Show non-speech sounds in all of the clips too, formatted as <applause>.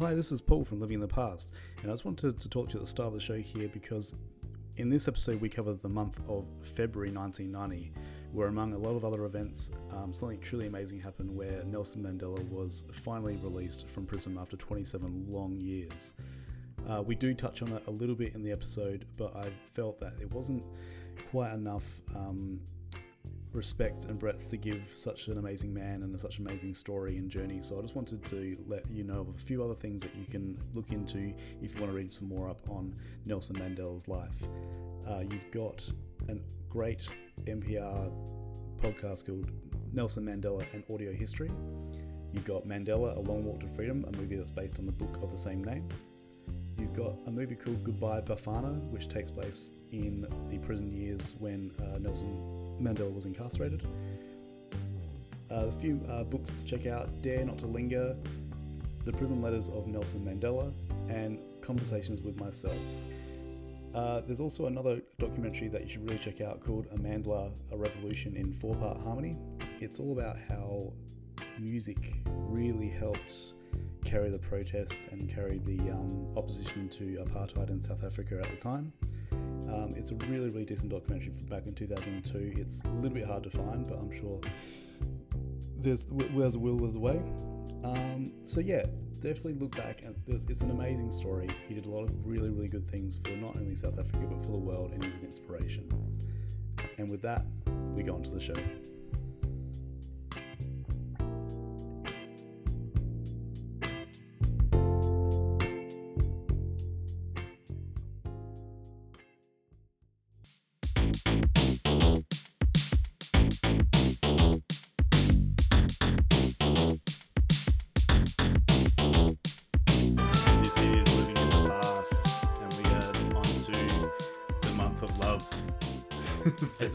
Hi, this is Paul from Living in the Past, and I just wanted to talk to you at the start of the show here because in this episode we cover the month of February 1990, where among a lot of other events, um, something truly amazing happened where Nelson Mandela was finally released from prison after 27 long years. Uh, we do touch on it a little bit in the episode, but I felt that it wasn't quite enough um, respect and breadth to give such an amazing man and such an amazing story and journey. So I just wanted to let you know of a few other things that you can look into if you want to read some more up on Nelson Mandela's life. Uh, you've got a great NPR podcast called Nelson Mandela An Audio History. You've got Mandela, A Long Walk to Freedom, a movie that's based on the book of the same name. You've got a movie called Goodbye Bafana, which takes place in the prison years when uh, Nelson Mandela was incarcerated. A few uh, books to check out Dare Not to Linger, The Prison Letters of Nelson Mandela, and Conversations with Myself. Uh, there's also another documentary that you should really check out called Amandla, A Revolution in Four Part Harmony. It's all about how music really helped carry the protest and carry the um, opposition to apartheid in South Africa at the time. Um, it's a really, really decent documentary from back in 2002. It's a little bit hard to find, but I'm sure there's there's a will, there's a way. Um, so yeah, definitely look back and it's an amazing story. He did a lot of really, really good things for not only South Africa but for the world, and he's an inspiration. And with that, we go on to the show.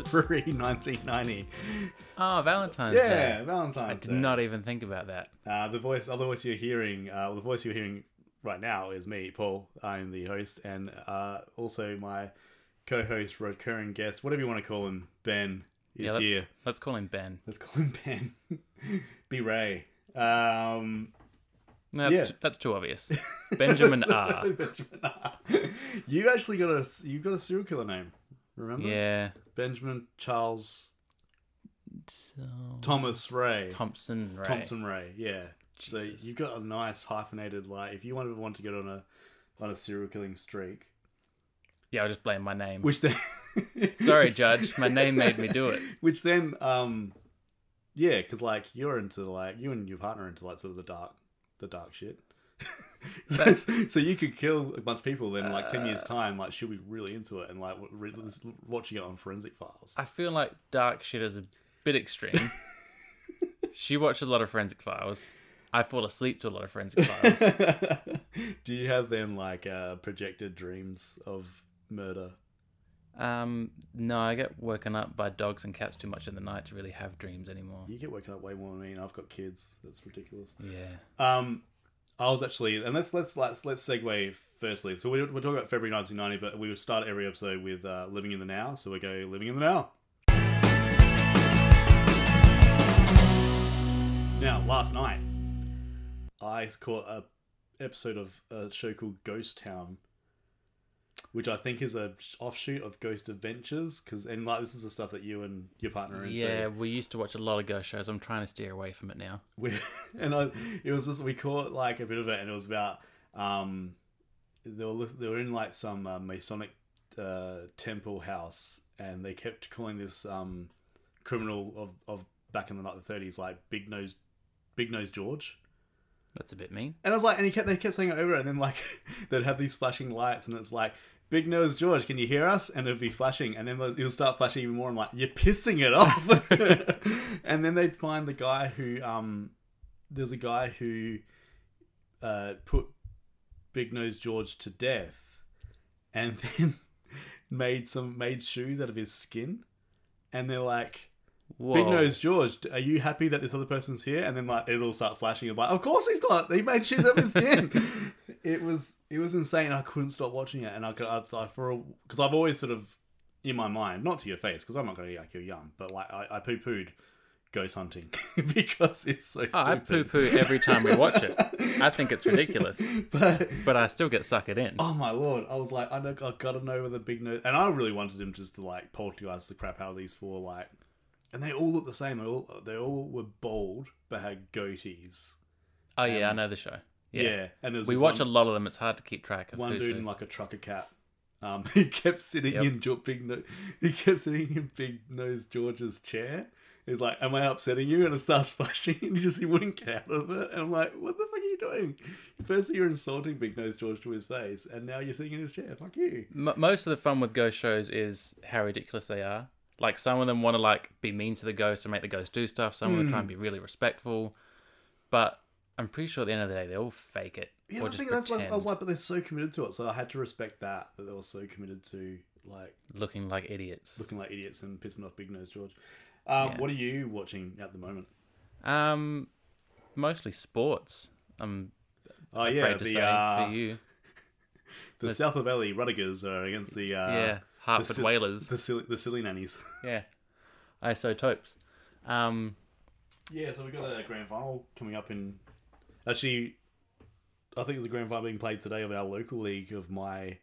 February 1990. <laughs> Oh, Valentine's Yeah, Day. Yeah, Valentine's Day. I did Day. not even think about that. Uh, the voice, other voice you're hearing, uh, well, the voice you're hearing right now is me, Paul. I'm the host, and uh, also my co-host, recurring guest, whatever you want to call him, Ben, is Yeah, that- here. Let's call him Ben. Let's call him <laughs> Ben. B Ray. Um, No, that's, Yeah. t- that's too obvious. <laughs> Benjamin R. Benjamin R. You actually got a you got a serial killer name. Remember? Yeah. Benjamin Charles Thomas Ray. Thompson Ray. Thompson Ray. Yeah. So you've got a nice hyphenated like if you want to want to get on a on a serial killing streak, Yeah, I'll just blame my name. which then <laughs> Sorry, <laughs> Judge. My name made me do it. Which then um yeah, because like you're into like you and your partner are into like sort of the dark the dark shit. <laughs> so, <laughs> so you could kill a bunch of people then like 10 years Uh. time like she'll be really into it and like re- watching it on forensic files I feel like dark shit is a bit extreme. <laughs> she watches a lot of Forensic Files. I fall asleep to a lot of Forensic Files. <laughs> do you have then like uh projected dreams of murder Um, no, I get woken up by dogs and cats too much in the night to really have dreams anymore. you get woken up way more than me and i've got kids that's ridiculous Yeah. um i was actually and let's let's let's let's segue firstly. So we're, we're talking about february 1990 but we would start every episode with uh living in the now. So we go living in the now. Now last night i caught a episode of a show called ghost town which i think is a offshoot of ghost adventures because and like this is the stuff that you and your partner are into Yeah, we used to watch a lot of ghost shows. I'm trying to steer away from it now. we <laughs> and I, it was just we caught like a bit of it, and it was about um, they were they were in like some uh, Masonic uh, temple house, and they kept calling this um, criminal of, of back in the like the thirties like Big Nose Big Nose George. That's a bit mean. And I was like, and he kept they kept saying it over, and then like <laughs> they'd have these flashing lights, and it's like. Big Nose George, can you hear us? And it'll be flashing, and then it'll start flashing even more. I'm like, you're pissing it off. <laughs> <laughs> and then they'd find the guy who, um, there's a guy who, uh, put Big Nose George to death, and <laughs> then made some made shoes out of his skin, and they're like, Whoa. Big Nose George, are you happy that this other person's here? And then like it'll start flashing. And like, of course he's not. He made shoes of his skin. <laughs> it was it was insane. I couldn't stop watching it, and I could I thought for because I've always sort of in my mind, not to your face, because I'm not going to like you're young, but like I, I poo pooed ghost hunting <laughs> because it's so stupid. Oh, I poo poo every time we watch it. I think it's ridiculous, <laughs> but but I still get suckered in. oh my lord, I was like, I know, I gotta know where the big nose, and I really wanted him just to like poltergeist the crap out of these four, like, and they all look the same. They all they all were bald but had goatees. Oh yeah, I know the show. Yeah, Yeah, and there's we watch one, a lot of them. It's hard to keep track of. one dude in like a trucker cap. Um, <laughs> he kept sitting Yep. in big no- he kept sitting in big nose George's chair. He's like, "Am I upsetting you?" And it starts <laughs> flashing, and he just he wouldn't get out of it. And I'm like, "What the fuck are you doing?" First, you're insulting Big Nose George to his face, and now you're sitting in his chair. Fuck you. M- most of the fun with ghost shows is how ridiculous they are. Like some of them want to like be mean to the ghost and make the ghost do stuff. Some of them try and be really respectful, but I'm pretty sure at the end of the day they all fake it Yeah, I think that's pretend, I was like, but they're so committed to it, so I had to respect that that they were so committed to like looking like idiots. looking like idiots and pissing off Big Nose George. Um, Yeah. What are you watching at the moment? Um, mostly sports. I'm Oh afraid yeah, to the say uh, for you. <laughs> the South of Valley Rudigers are against the uh, yeah, Hartford Sil- Whalers. the silly the silly nannies. <laughs> Yeah, isotopes. Um, Yeah, so we've got a grand final coming up in. Actually, I think there's a grand final being played today of our local league of my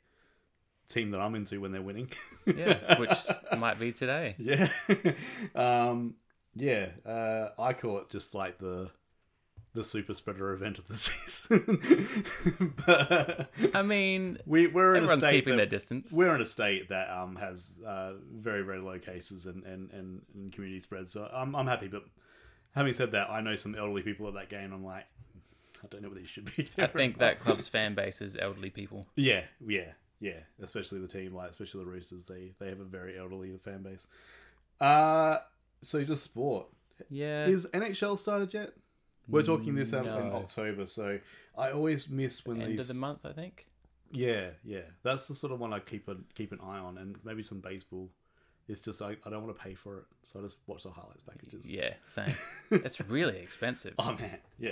team that I'm into when they're winning. <laughs> yeah, which might be today. yeah, <laughs> um, yeah. Uh, I call it just like the the super spreader event of the <laughs> season. <laughs> but I mean, we we're in a everyone's state keeping that, their distance. we're in a state that um has uh very very low cases and and and, and community spread. So I'm I'm happy, but having said that, I know some elderly people at that game. I'm like, I don't know whether you should be. I think that club's fan base is elderly people. <laughs> Yeah, yeah, yeah. Especially the team, like especially the Roosters, they they have a very elderly fan base. Uh so just sport. Yeah, Is NHL started yet? We're talking this out in No. October, so I always miss when end these. of the month, I think. Yeah, yeah. That's the sort of one I keep a, keep an eye on, and maybe some baseball. It's just I, I don't want to pay for it, so I just watch the highlights packages. Yeah, same. it's really expensive. <laughs> Oh man, yeah.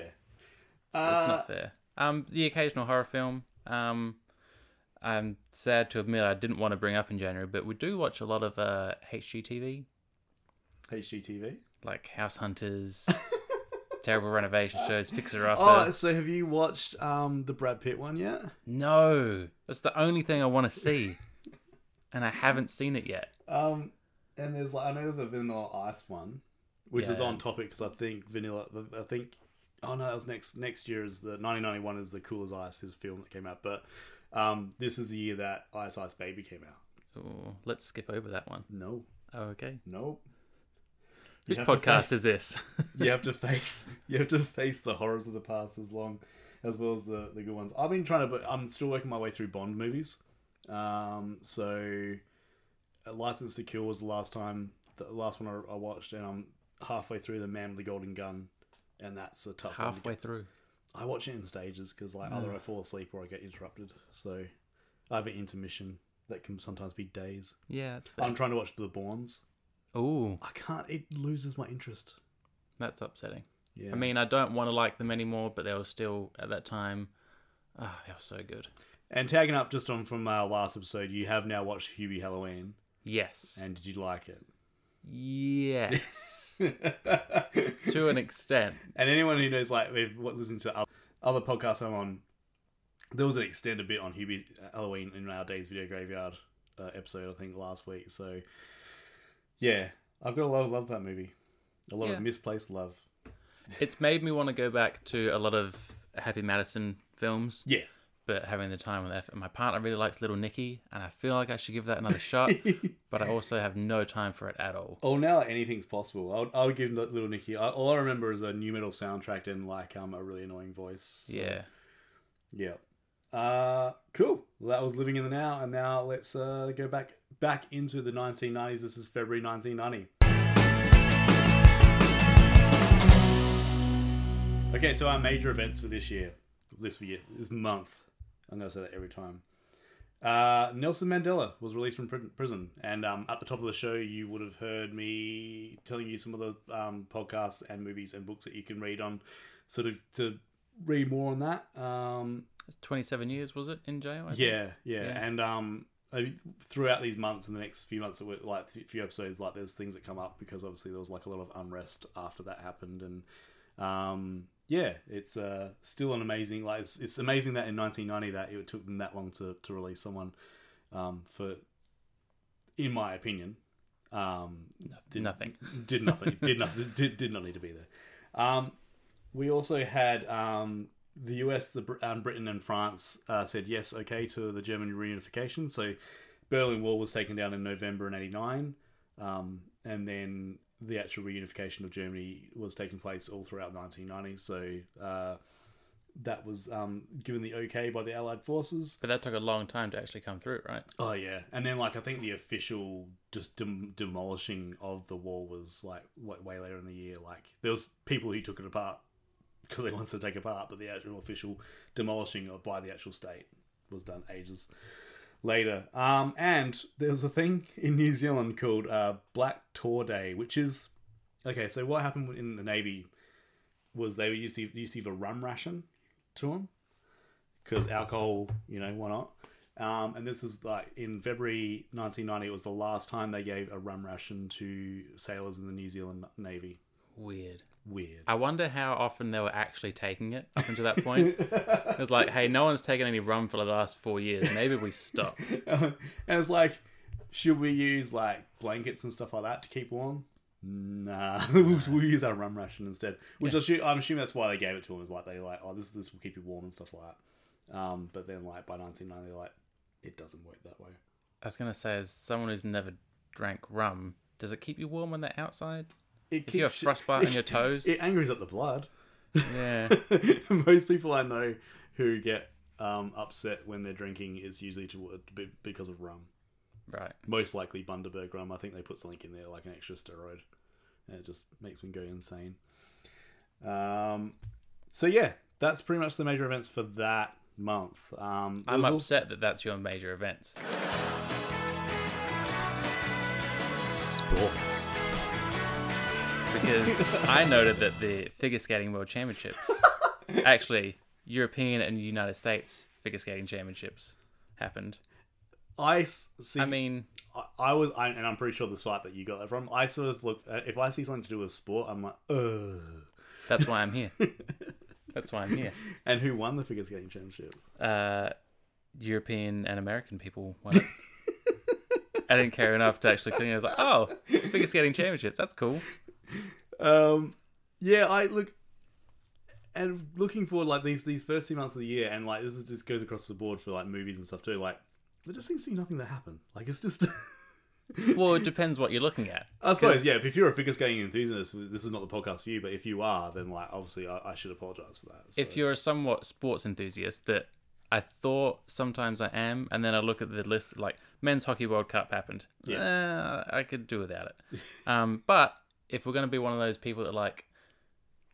So Uh, it's not fair. Um, the occasional horror film. Um, I'm sad to admit I didn't want to bring up in January, but we do watch a lot of uh, HGTV, HGTV. like House Hunters, <laughs> terrible renovation shows, Fixer Upper. Oh, so have you watched um the Brad Pitt one yet? No, that's the only thing I want to see, <laughs> and I haven't seen it yet. Um, and there's like I know there's a Vanilla Ice one, which is on topic because I think Vanilla. I think oh no, that was next next year is the 1991 is the Cool as Ice his film that came out, but um this is the year that Ice Ice Baby came out. Ooh, let's skip over that one. No, Oh, okay. nope. Whose podcast face- is this? you have to <laughs> face you have to face the horrors of the past as long as well as the the good ones. I've been trying to, but I'm still working my way through Bond movies. Um, so uh, License to Kill was the last time, the last one I, I watched, and I'm halfway through The Man with the Golden Gun, and that's a tough one. to Halfway through. I watch it in stages because like either I fall asleep or I get interrupted. So I have an intermission that can sometimes be days. Yeah. I'm trying to watch The Bournes. Ooh, I can't. It loses my interest. that's upsetting. Yeah. I mean, I don't want to like them anymore, but they were still at that time. Ah, they were so good. And tagging up just on from our last episode, you have now watched Hubie Halloween, Yes. and did you like it? Yes. <laughs> to an extent. And anyone who knows, like, we've listened to oth- other podcasts I'm on, there was an extended bit on Hubie Halloween in our Days Video Graveyard uh, episode, I think, last week. So, yeah, I've got a lot of love for that movie. A lot Yeah. of misplaced love. It's made me want to go back to a lot of Happy Madison films, Yeah. but having the time and effort. My partner really likes Little Nicky, and I feel like I should give that another shot, <laughs> but I also have no time for it at all. Oh, now anything's possible. I would, I would give Little Nicky. I, all I remember is a nu metal soundtrack and like um a really annoying voice. So, Yeah. Yeah. Uh, cool. Well, that was living in the now, and now let's uh, go back back into the 1990s. This is February 1990. Okay, so our major events for this year, this year, this month. I'm gonna say that every time. Uh, Nelson Mandela was released from prison, and um, at the top of the show, you would have heard me telling you some of the um, podcasts and movies and books that you can read on, sort of to read more on that. Um, 27 years, was it, in jail? Yeah, yeah, Yeah. and um, I mean, throughout these months and the next few months, that were, like a few episodes, like there's things that come up because obviously there was like a lot of unrest after that happened, and um, yeah, it's uh, still an amazing. Like it's, it's amazing that in 1990 that it took them that long to, to release someone um, for, in my opinion, um, did, Nothing. did nothing, did nothing, did, did not need to be there. Um, we also had um, the US, the um, Britain, and France uh, said yes, okay to the German reunification. So Berlin Wall was taken down in November in '89, um, and then the actual reunification of Germany was taking place all throughout 1990. So uh, that was um, given the okay by the Allied forces. But that took a long time to actually come through, right? Oh yeah, and then like I think the official just dem- demolishing of the wall was like way, way later in the year. Like there was people who took it apart <laughs> because they wanted to take apart, but the actual official demolishing of by the actual state was done ages later. Um, and there's a thing in New Zealand called uh, Black Tot Day, which is okay. So what happened in the Navy was they used to used to give a rum ration to them because alcohol, you know, why not? Um, and this is like in February 1990. It was the last time they gave a rum ration to sailors in the New Zealand Navy. Weird. Weird. I wonder how often they were actually taking it up until that point. <laughs> it was like, hey, no one's taken any rum for the last four years. Maybe we stop. <laughs> and it's like, should we use like blankets and stuff like that to keep warm? Nah, <laughs> we'll, we'll use our rum ration instead. Which assume, I'm assuming that's why they gave it to them. Is like they like, oh, this this will keep you warm and stuff like that. Um, but then like by 1990, like, it doesn't work that way. I was gonna say, as someone who's never drank rum, does it keep you warm when they're outside? It If you have frostbite on your <laughs> toes, It angers up the blood. yeah. <laughs> Most people I know who get um, upset when they're drinking is usually to, because of rum. Right. Most likely Bundaberg rum. I think they put something in there like an extra steroid, and it just makes me go insane. Um, so yeah, that's pretty much the major events for that month. Um, I'm there's also- upset that that's your major events. sports. Because I noted that the figure skating world championships, <laughs> actually European and United States figure skating championships, happened. I see. I mean, I, I was, I, and I'm pretty sure the site that you got that from. I sort of look uh, if I see something to do with sport, I'm like, ugh. that's why I'm here. <laughs> That's why I'm here. And who won the figure skating championship? Uh, European and American people won it. <laughs> I didn't care enough to actually clean. it. I was like, oh, figure skating championships. That's cool. Um, yeah, I look, and looking forward like these these first two months of the year, and like this is this goes across the board for like movies and stuff too. Like there just seems to be nothing that happen. Like it's just. <laughs> Well, it depends what you're looking at. I suppose, 'Cause- yeah. If you're a figure skating enthusiast, this is not the podcast for you. But if you are, then like obviously, I, I should apologize for that. if you're a somewhat sports enthusiast that I thought sometimes I am, and then I look at the list like men's hockey World Cup happened. Yeah, I could do without it. <laughs> um, but if we're gonna be one of those people that like,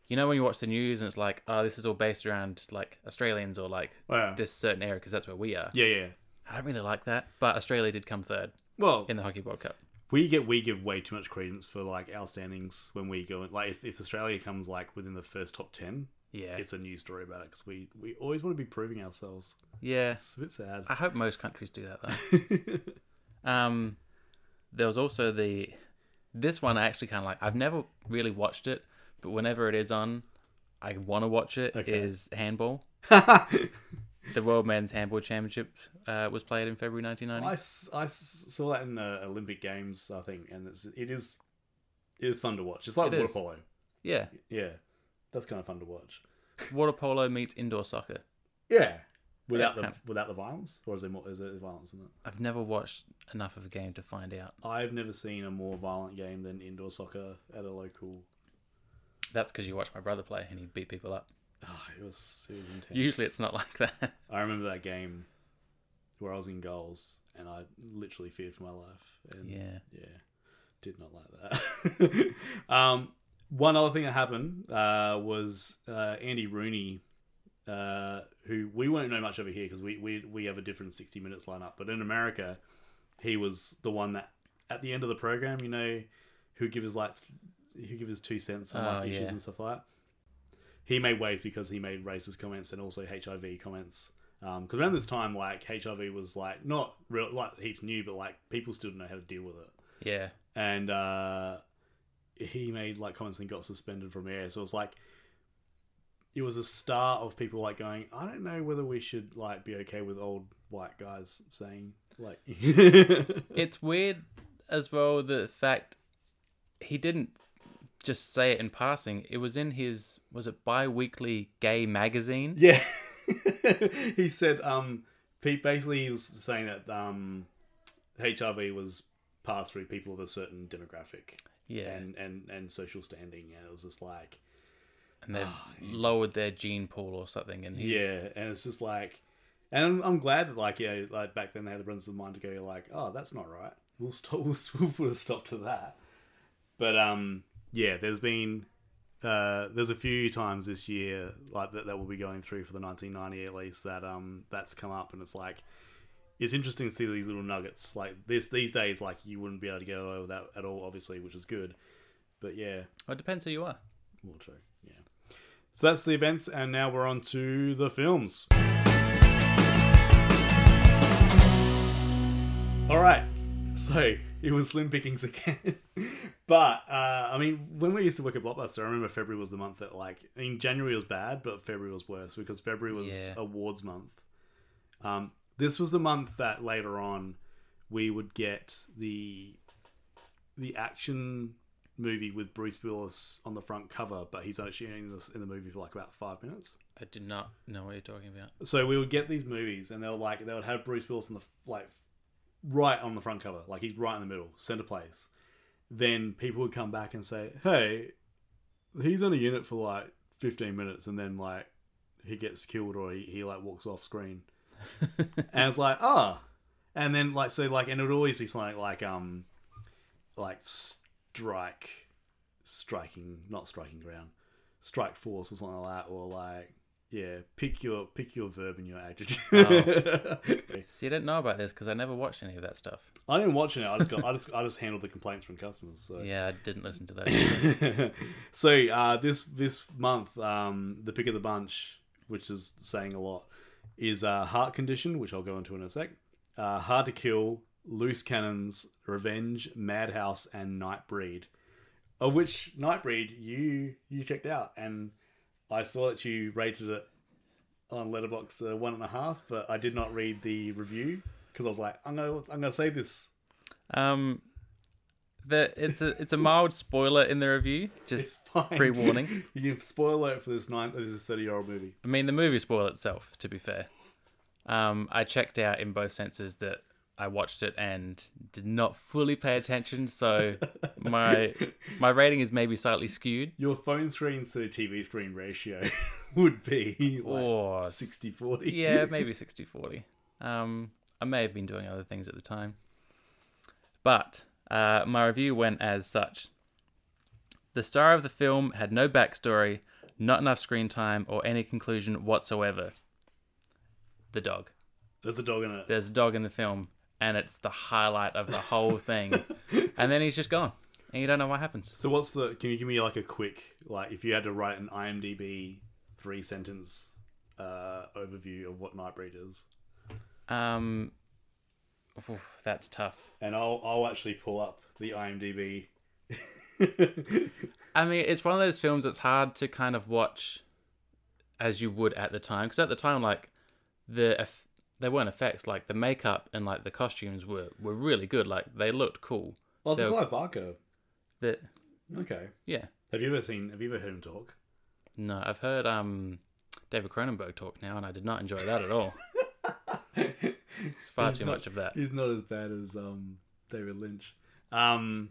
you know, when you watch the news and it's like, oh, this is all based around like Australians or like Yeah. this certain area because that's where we are. yeah, yeah. I don't really like that, but Australia did come third Well, in the hockey World Cup. we get we give way too much credence for like our standings when we go. Like if, if Australia comes like within the first top ten, Yeah, it's a news story about it because we we always want to be proving ourselves. yeah. It's a bit sad. I hope most countries do that though. <laughs> Um, there was also the this one I actually kind of like. I've never really watched it, but whenever it is on, I want to watch it. Is Okay. handball. <laughs> The World Men's Handball Championship uh, was played in February I, 1990. s- I s- saw that in the Olympic Games, I think, and it's, it is it is fun to watch. It's like It water is. polo. Yeah, Yeah, that's kind of fun to watch. water polo meets indoor soccer. Yeah, without the kind of- without the violence, or is there more? Is there violence in it? I've never watched enough of a game to find out. I've never seen a more violent game than indoor soccer at a local. That's because you watched my brother play and he beat people up. Oh, it was it was intense. Usually it's not like that. <laughs> I remember that game where I was in goals and I literally feared for my life. And Yeah. yeah, did not like that. <laughs> um, one other thing that happened uh, was uh, Andy Rooney, uh, who we won't know much over here because we, we we have a different sixty minutes lineup. But in America, he was the one that at the end of the program, you know, who give his like who give his two cents on Oh, issues yeah. and stuff like that. He made waves because he made racist comments and also HIV comments Because around this time, like HIV was like not real, like heaps new, but like people still didn't know how to deal with it. Yeah. And uh, he made like comments and got suspended from air. So it was like it was a start of people like going, I don't know whether we should like be okay with old white guys saying like <laughs> It's weird as well the fact he didn't just say it in passing. It was in his was it bi-weekly gay magazine? Yeah. <laughs> he said um Pete basically he was saying that um HIV was passed through people of a certain demographic Yeah. and, and, and social standing and it was just like And they've lowered their gene pool or something and he's Yeah, and it's just like and I'm, I'm glad that like yeah, like back then they had the presence of mind to go like, oh, that's not right. We'll stop. <laughs> We'll, we'll put a stop to that. But um, yeah, there's been uh, there's a few times this year like that that we'll be going through for the 1990 at least that um that's come up and it's like it's interesting to see these little nuggets like this these days like you wouldn't be able to get away with that at all obviously which is good but yeah Well, it depends who you are. well true so that's the events and now we're on to the films. All right. So it was slim pickings again. <laughs> But uh, i mean when we used to work at blockbuster i remember february was the month that like i mean january was bad but february was worse because february was Yeah. awards month. Um, this was the month that later on we would get the the action movie with Bruce Willis on the front cover, but he's actually in the movie for like about five minutes. I did not know what you're talking about. So we would get these movies, and they were like they would have Bruce Willis on the like right on the front cover, like he's right in the middle, center place. Then people would come back and say, "Hey, he's on a unit for like fifteen minutes, and then like he gets killed or he, he like walks off screen." <laughs> and it's like, ah, and then like so like, and it would always be something like um, like strike, striking, not striking ground, strike force or something like that, or like yeah, pick your pick your verb and your adjective. <laughs> See, I didn't know about this because I never watched any of that stuff. I didn't watch it. I just got, I just I just handled the complaints from customers. So Yeah, I didn't listen to that. <laughs> so uh, this this month, um, the pick of the bunch, which is saying a lot, is uh, Heart Condition, which I'll go into in a sec. Uh, Hard to Kill, Loose Cannons, Revenge, Madhouse, and Nightbreed. Of which Nightbreed you you checked out, and I saw that you rated it on Letterboxd uh, one and a half, but I did not read the review because I was like, I'm gonna I'm gonna say this. um, the it's a it's a mild spoiler in the review. Just pre-warning. <laughs> You can spoil it for this nine. This is thirty year old movie. I mean, the movie spoiled itself. To be fair, um, I checked out in both senses that I watched it and did not fully pay attention. So <laughs> my my rating is maybe slightly skewed. Your phone screen to TV screen ratio <laughs> would be like Or 60 40. yeah, <laughs> maybe 60-40. Um, I may have been doing other things at the time, but uh, my review went as such. The star of the film had no backstory, not enough screen time, or any conclusion whatsoever. The dog. There's a dog in it. there's a dog in the film and it's the highlight of the whole thing <laughs> and then he's just gone and you don't know what happens So what's the? Can you give me like a quick like if you had to write an IMDb three sentence uh, overview of what Nightbreed is, um oof, that's tough and I'll I'll actually pull up the IMDb. <laughs> i mean it's one of those films that's hard to kind of watch as you would at the time because at the time like the they weren't effects like the makeup and like the costumes were were really good like they looked cool well, it's Clive Barker. that Okay. yeah Have you ever seen? Have you ever heard him talk? no i've heard um david cronenberg talk now and i did not enjoy that at all <laughs> it's far He's too not- much of that He's not as bad as um, David Lynch. Um,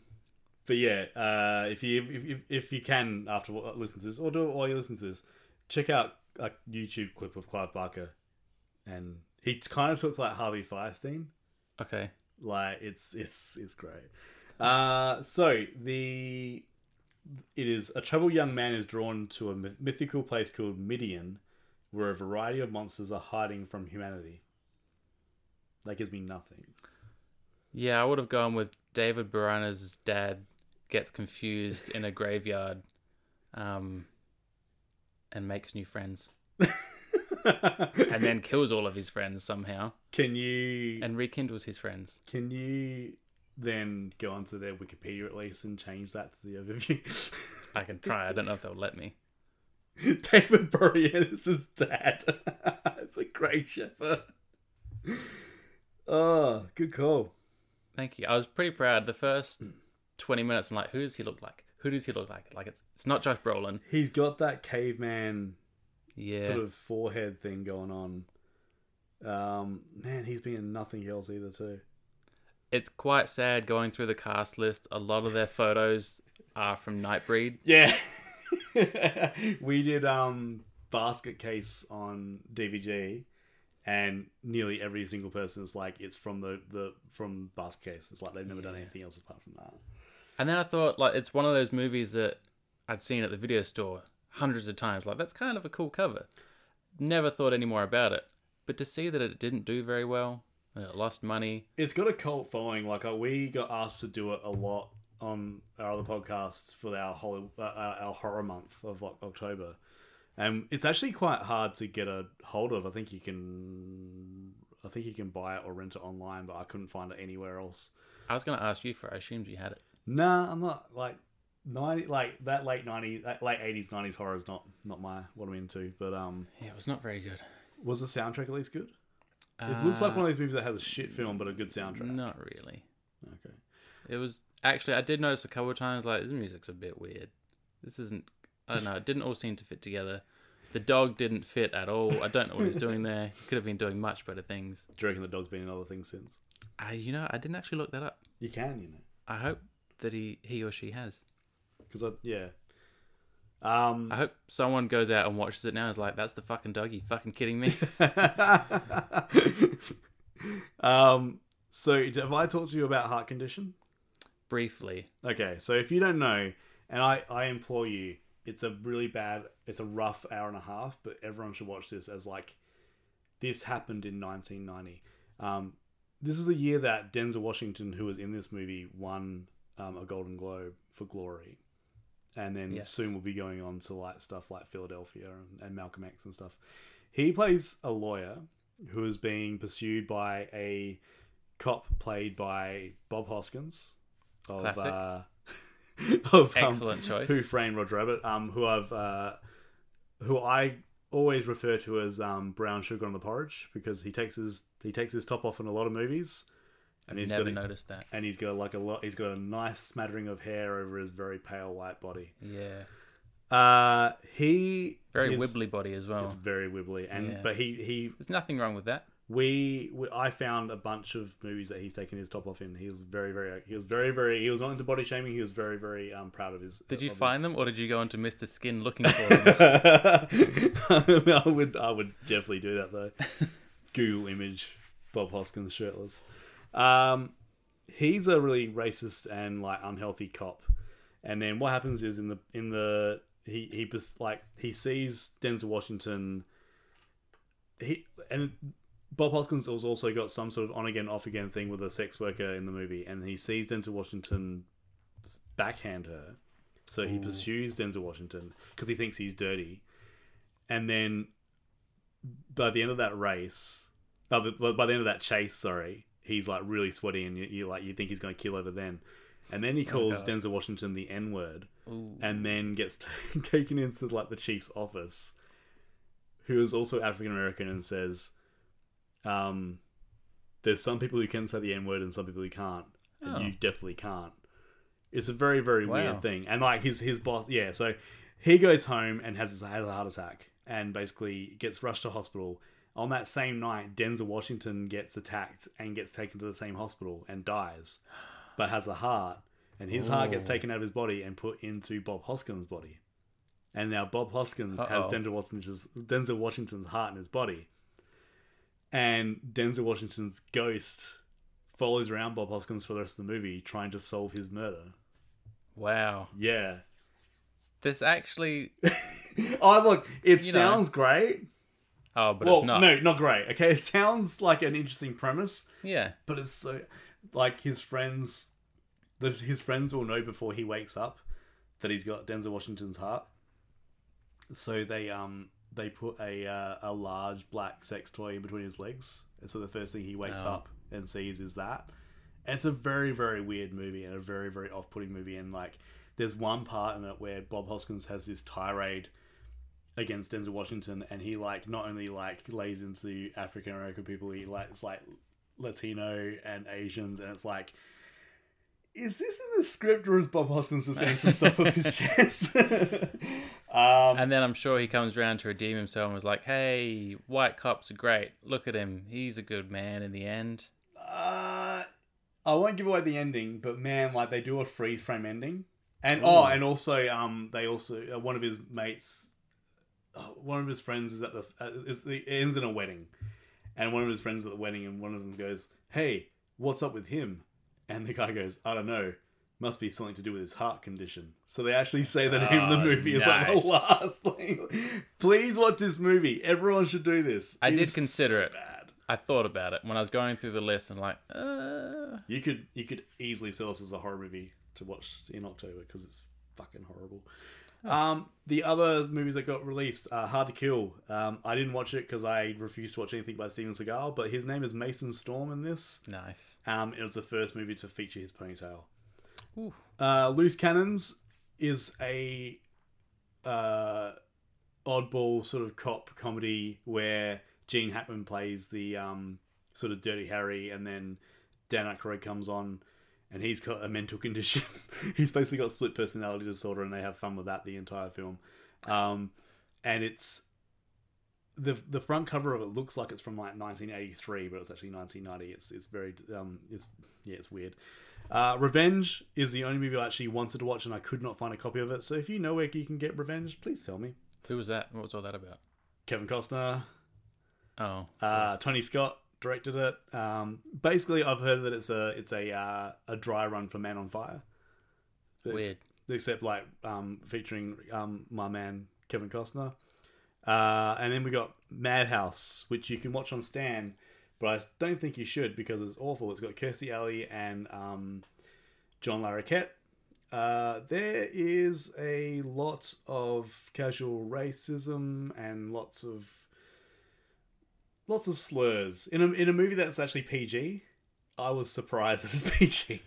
but yeah, uh, if you if, if, if you can after wa- listen to this, or do it while you listen to this, check out a YouTube clip of Clive Barker, and he kind of looks like Harvey Fierstein. okay Like it's it's it's great. Uh, so the it is a troubled young man is drawn to a mythical place called Midian, where a variety of monsters are hiding from humanity. That gives me nothing. Yeah, I would have gone with David Boreanaz's dad gets confused in a graveyard um, and makes new friends. <laughs> and then <laughs> kills all of his friends somehow can you and rekindles his friends. can you then go onto their Wikipedia at least and change that to the overview? I can try. I don't know if they'll let me. <laughs> David Boreanaz's dad. <laughs> it's a great shepherd. Oh, good call. Thank you. I was pretty proud. The first twenty minutes, I'm like, who does he look like? Who does he look like? Like it's it's not Josh Brolin. He's got that caveman Yeah. sort of forehead thing going on. Um, man, he's been in nothing else either too. It's quite sad going through the cast list. A lot of their photos are from Nightbreed. Yeah. <laughs> we did um basket case on DVG and nearly every single person is like it's from the, the from basket case. It's like they've never done anything else apart from that. And then I thought, like, it's one of those movies that I'd seen at the video store hundreds of times. Like, that's kind of a cool cover. Never thought any more about it. But to see that it didn't do very well, and it lost money, It's got a cult following. Like uh, we got asked to do it a lot on our other podcasts for our Holly, uh, uh, our horror month of like, October, and it's actually quite hard to get a hold of. I think you can, I think you can buy it or rent it online, but I couldn't find it anywhere else. I was going to ask you for it. I assumed you had it. Nah, I'm not like ninety like that late ninety that late eighties nineties horror is not not my what I'm into. But um, Yeah, it was not very good. was the soundtrack at least good? It looks like one of these movies that has a shit film but a good soundtrack. Not really. Okay. It was actually I did notice a couple of times like this music's a bit weird. This isn't I don't know, it didn't all seem to fit together. The dog didn't fit at all. I don't know what he's doing there. He could have been doing much better things. Do you reckon the dog's been in other things since? I you know, I didn't actually look that up. You can, you know. I hope that he he or she has. Because I yeah. Um, I hope someone goes out and watches it now and is like, that's the fucking dog, you fucking kidding me? <laughs> um. So have I talked to you about heart condition? Briefly. Okay. So if you don't know, and I I implore you, it's a really bad, it's a rough hour and a half, but everyone should watch this as like, this happened in 1990. Um, this is the year that Denzel Washington, who was in this movie, won um, a Golden Globe for Glory, and then Yes. soon will be going on to like stuff like Philadelphia and, and Malcolm X and stuff. He plays a lawyer who is being pursued by a cop played by Bob Hoskins of Classic. uh, <laughs> of um, Excellent choice. Who Framed Roger Rabbit, um, who I've uh, who I always refer to as um, brown sugar on the porridge because he takes his he takes his top off in a lot of movies, and he's Never got a, noticed that. and he's got like a lot. He's got a nice smattering of hair over his very pale white body. Yeah. Uh, he Very is- wibbly body as well. It's very wibbly, and Yeah. but he he There's nothing wrong with that. we, we I found a bunch of movies that he's taken his top off in. He was very very he was very very he was not into body shaming. He was very very um proud of his. Did you find his- them or did you go into Mr. Skin looking for <laughs> them? <laughs> I would I would definitely do that though. <laughs> Google image Bob Hoskins shirtless. Um, he's a really racist and like unhealthy cop. And then what happens is in the in the he he just like he sees Denzel Washington. He and Bob Hoskins has also got some sort of on again off again thing with a sex worker in the movie, and he sees Denzel Washington backhand her. So he Ooh. pursues Denzel Washington because he thinks he's dirty, and then by the end of that race, by the, by the end of that chase, sorry, he's like really sweaty, and you, you like you think he's going to kill over then, and then he calls God. Denzel Washington the N word, and then gets <laughs> taken into like the chief's office, who is also African American, and says, um, "There's some people who can say the N word and some people who can't, and Oh. you definitely can't." It's a very very Wow. weird thing, and like his his boss, yeah. So he goes home and has, has a heart attack, and basically gets rushed to hospital. On that same night, Denzel Washington gets attacked and gets taken to the same hospital and dies, but has a heart, and his heart gets Oh. taken out of his body and put into Bob Hoskins' body. And now Bob Hoskins has Uh-oh. Denzel Washington's, Denzel Washington's heart in his body. And Denzel Washington's ghost follows around Bob Hoskins for the rest of the movie trying to solve his murder. Wow. Yeah. This actually. <laughs> Oh, look, it You know. sounds great. Oh, but well, it's not. no, not great. Okay, <laughs> it sounds like an interesting premise, Yeah. but it's so like his friends, the, his friends will know before he wakes up that he's got Denzel Washington's heart. So they um they put a uh, a large black sex toy in between his legs, and so the first thing he wakes Oh. up and sees is that. And it's a very very weird movie and a very very off putting movie. And like, there's one part in it where Bob Hoskins has this tirade against Denzel Washington, and he like not only like lays into African American people, he like it's like Latino and Asians, and it's like. Is this in the script, or is Bob Hoskins just getting some stuff off his <laughs> chest? <laughs> um, And then I'm sure he comes around to redeem himself and was like, "Hey, white cops are great. Look at him. He's a good man in the end." Uh, I won't give away the ending, but man, like they do a freeze frame ending, and oh, and also, um, they also uh, one of his mates, one of his friends is at the uh, is the it ends in a wedding, and one of his friends at the wedding, and one of them goes, "Hey, what's up with him?" And the guy goes, "I don't know." Must be something to do with his heart condition. So they actually say the name of the Oh, movie is like the last thing. <laughs> Please watch this movie. Everyone should do this. I did consider so it. Bad. I thought about it when I was going through the list and like, uh, You could you could easily sell this as a horror movie to watch in October because it's fucking horrible. Um, the other movies that got released, uh, Hard to Kill. Um, I didn't watch it because I refused to watch anything by Steven Seagal, but his name is Mason Storm in this. nice. Um, it was the first movie to feature his ponytail. Ooh. Uh, Loose Cannons is a uh, oddball sort of cop comedy where Gene Hackman plays the um, sort of Dirty Harry, and then Dan Aykroyd comes on, and he's got a mental condition. <laughs> he's basically got split personality disorder, and they have fun with that the entire film. Um, and it's the the front cover of it looks like it's from like 1983, but it's actually 1990. It's it's very um it's yeah it's weird. Uh, Revenge is the only movie I actually wanted to watch, and I could not find a copy of it. So if you know where you can get Revenge, please tell me. Who was that? What was all that about? Kevin Costner, Oh, uh, Tony Scott directed it. Um, basically, I've heard that it's a it's a uh, a dry run for Man on Fire. It's- Weird. except like um, featuring um, my man Kevin Costner. Uh, and then we got Madhouse, which you can watch on Stan, but I don't think you should because it's awful. It's got Kirstie Alley and um, John Larroquette. Uh, there is a lot of casual racism and lots of lots of slurs in a in a movie that's actually PG. I was surprised that was <laughs> PG.